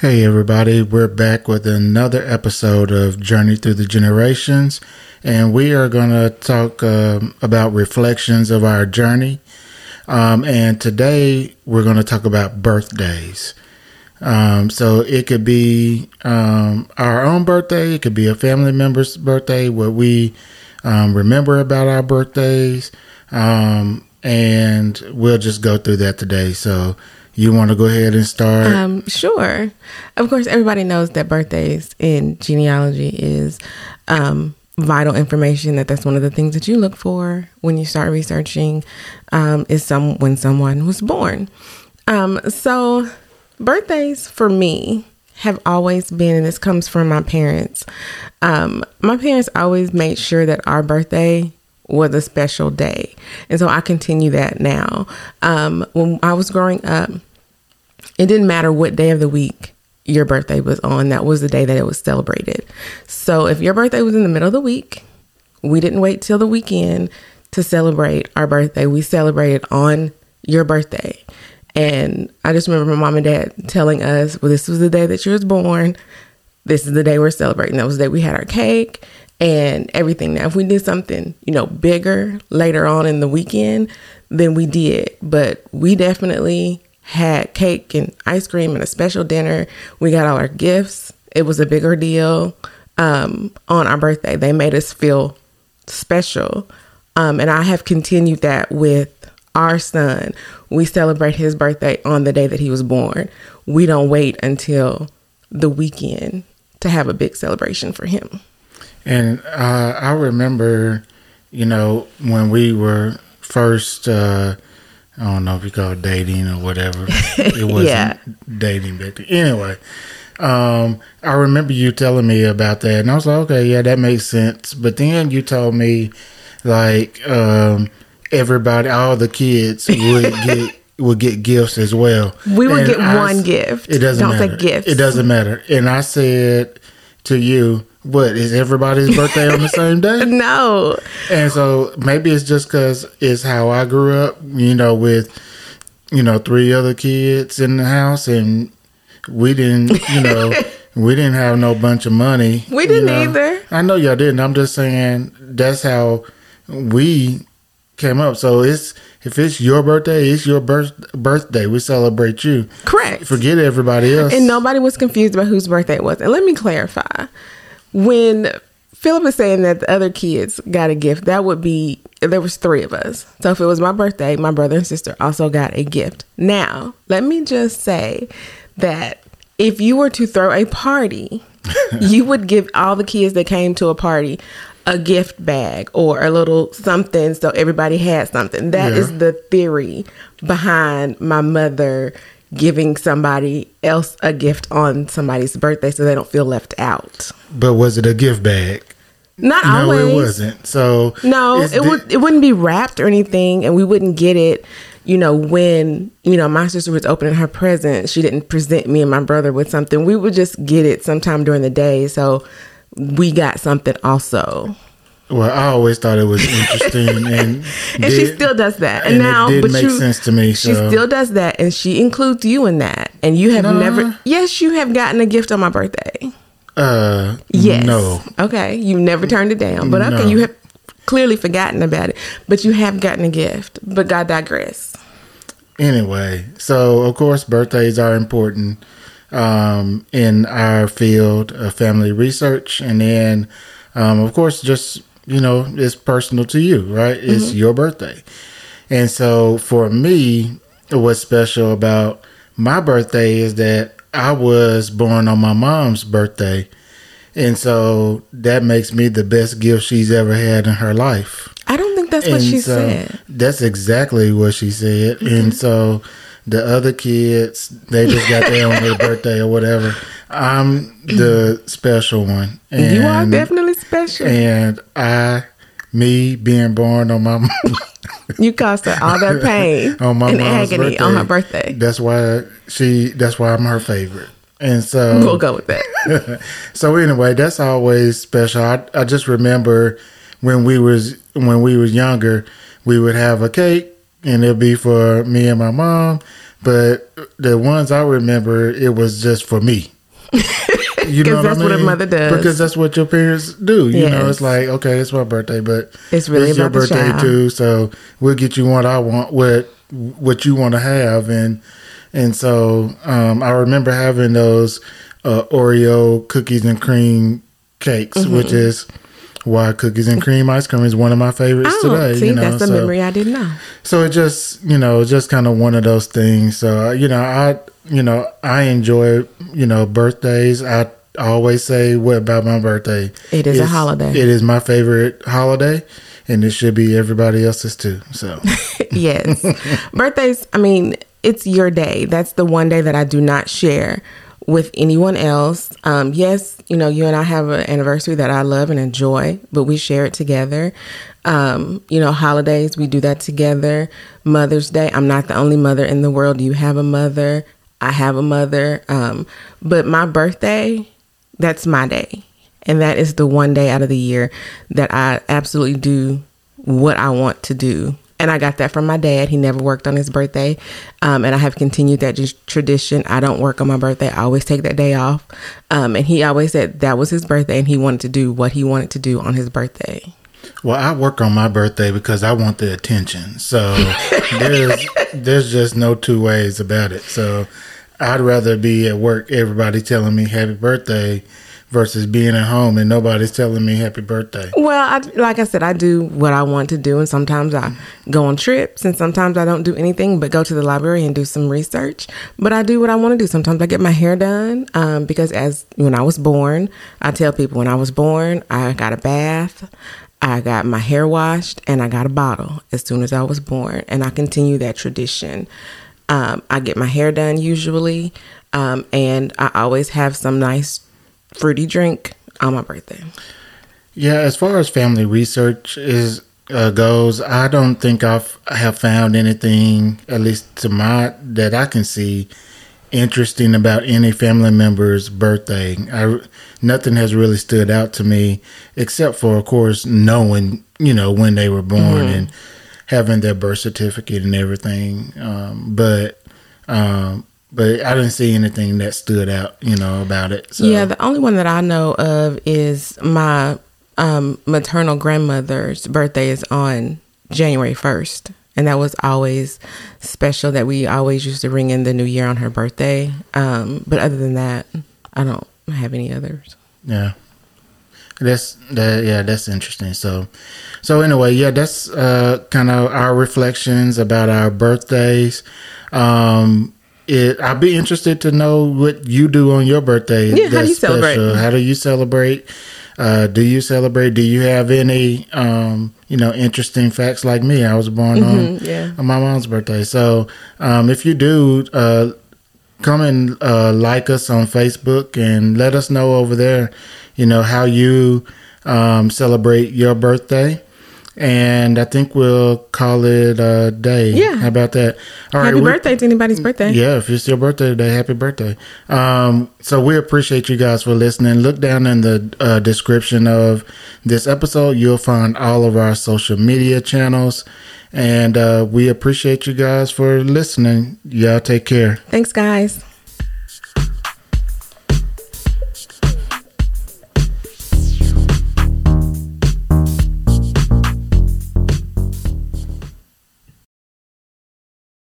Hey, everybody, we're back with another episode of Journey Through the Generations, and we are going to talk um, about reflections of our journey. Um, and today we're going to talk about birthdays. Um, so it could be um, our own birthday, it could be a family member's birthday, what we um, remember about our birthdays, um, and we'll just go through that today. So, you want to go ahead and start? Um, sure. Of course, everybody knows that birthdays in genealogy is um, vital information. That that's one of the things that you look for when you start researching. Um, is some when someone was born. Um, so, birthdays for me have always been, and this comes from my parents. Um, my parents always made sure that our birthday was a special day. And so I continue that now. Um, when I was growing up, it didn't matter what day of the week your birthday was on, that was the day that it was celebrated. So if your birthday was in the middle of the week, we didn't wait till the weekend to celebrate our birthday. We celebrated on your birthday. And I just remember my mom and dad telling us, well, this was the day that you was born. This is the day we're celebrating. That was the day we had our cake and everything. Now, if we did something, you know, bigger later on in the weekend, then we did. But we definitely had cake and ice cream and a special dinner. We got all our gifts. It was a bigger deal um, on our birthday. They made us feel special. Um, and I have continued that with our son. We celebrate his birthday on the day that he was born. We don't wait until the weekend to have a big celebration for him. And uh, I remember, you know, when we were first, uh, I don't know if you call it dating or whatever. It wasn't Yeah. dating back then. Anyway, um, I remember you telling me about that, and I was like, okay, yeah, that makes sense. But then you told me, like, um, everybody, all the kids would get. Would get gifts as well. We would And get I one gift. It doesn't Don't say matter. gifts. It doesn't matter. And I said to you, "What is everybody's birthday on the same day?" No. And so maybe it's just because it's how I grew up, you know, with, you know, three other kids in the house and we didn't, you know, we didn't have no bunch of money. We didn't know. either. I know y'all didn't. I'm just saying that's how we came up. So it's, if it's your birthday, it's your birth, birthday. We celebrate you. Correct. Forget everybody else. And nobody was confused about whose birthday it was. And let me clarify. When Philip is saying that the other kids got a gift, that would be there was three of us. So if it was my birthday, my brother and sister also got a gift. Now, let me just say that if you were to throw a party, you would give all the kids that came to a party a gift bag or a little something so everybody had something. That Yeah. is the theory behind my mother giving somebody else a gift on somebody's birthday so they don't feel left out. but was it a gift bag? Not always. No, always. it wasn't. So No, it would it wouldn't be wrapped or anything and we wouldn't get it, you know, when, you know, my sister was opening her present, she didn't present me and my brother with something. We would just get it sometime during the day. So we got something also. Well, I always thought it was interesting, and And she still does that. And, and it now, did but make you, sense to me, She still does that, and she includes you in that. And you have No. never. Yes, you have gotten a gift on my birthday. Uh, Yes. no, Okay, you've never turned it down, but okay, No. you have clearly forgotten about it. But you have gotten a gift. But God digress. Anyway, so of course, birthdays are important um, in our field of family research, and then, um, of course, just you know, it's personal to you, right? It's mm-hmm. your birthday, and so for me, what's special about my birthday is that I was born on my mom's birthday, and so that makes me the best gift she's ever had in her life. I don't think that's what she so- said. That's exactly what she said. And mm-hmm. so the other kids, they just got their own little birthday or whatever. I'm the special one. And, you are definitely special. And I, me being born on my you caused her all that pain on my and agony birthday, on her birthday. That's why she. That's why I'm her favorite. And so We'll go with that. so anyway, that's always special. I, I just remember when we was when we was younger, we would have a cake and it'd be for me and my mom. but the ones I remember, it was just for me. You know that's what, I mean? what, a mother does. Because that's what your parents do. You yes. know, it's like, okay, it's my birthday, but it's really it's your birthday too. So we'll get you what I want, what what you want to have, and and so um, I remember having those uh, Oreo cookies and cream cakes, mm-hmm. which is why cookies and cream ice cream is one of my favorites oh, today. See, you know, that's the so, memory I didn't know. So it just, you know, just kind of one of those things. So uh, you know, I, you know, I enjoy, you know, birthdays. I always say, "What about my birthday?" It is it's, a holiday. It is my favorite holiday, and it should be everybody else's too. So yes, birthdays. I mean, it's your day. That's the one day that I do not share with anyone else. Um, yes, you know, you and I have an anniversary that I love and enjoy, but we share it together. Um, you know, holidays, we do that together. Mother's Day, I'm not the only mother in the world. You have a mother, I have a mother. Um, but my birthday, that's my day. And that is the one day out of the year that I absolutely do what I want to do and I got that from my dad. He never worked on his birthday, um, and I have continued that just tradition. I don't work on my birthday. I always take that day off, um, and he always said that was his birthday, and he wanted to do what he wanted to do on his birthday. Well, I work on my birthday because I want the attention. So there's there's just no two ways about it. So I'd rather be at work, everybody telling me happy birthday versus being at home and nobody's telling me happy birthday. Well, I, like I said, I do what I want to do, and sometimes I go on trips, and sometimes I don't do anything but go to the library and do some research. But I do what I want to do. Sometimes I get my hair done um, because, as when I was born, I tell people when I was born, I got a bath. I got my hair washed and I got a bottle as soon as I was born, and I continue that tradition. Um, I get my hair done usually, um, and I always have some nice fruity drink on my birthday. Yeah, as far as family research is uh, goes, I don't think I've have found anything, at least to my that I can see, interesting about any family member's birthday. I nothing has really stood out to me, except for, of course, knowing you know when they were born mm-hmm. and having their birth certificate and everything. Um, but um, but I didn't see anything that stood out, you know, about it. So. Yeah, the only one that I know of is my um, maternal grandmother's birthday is on January 1st. And that was always special that we always used to ring in the new year on her birthday. Um, but other than that, I don't have any others. Yeah. That's that yeah, that's interesting. So so anyway, yeah, that's uh kind of our reflections about our birthdays. Um it, I'd be interested to know what you do on your birthday. Yeah, how do you special. celebrate? How do you celebrate? Uh, do you celebrate? Do you have any, um, you know, interesting facts like me? I was born mm-hmm, on, yeah. on my mom's birthday. So, um, if you do, uh, come and uh, like us on Facebook and let us know over there, you know, how you um, celebrate your birthday and I think we'll call it a day. Yeah. How about that? All happy right, birthday to anybody's birthday. Yeah, if it's your birthday today, happy birthday. Um, so we appreciate you guys for listening. Look down in the uh, description of this episode. You'll find all of our social media channels. And uh, we appreciate you guys for listening. Y'all take care. Thanks, guys.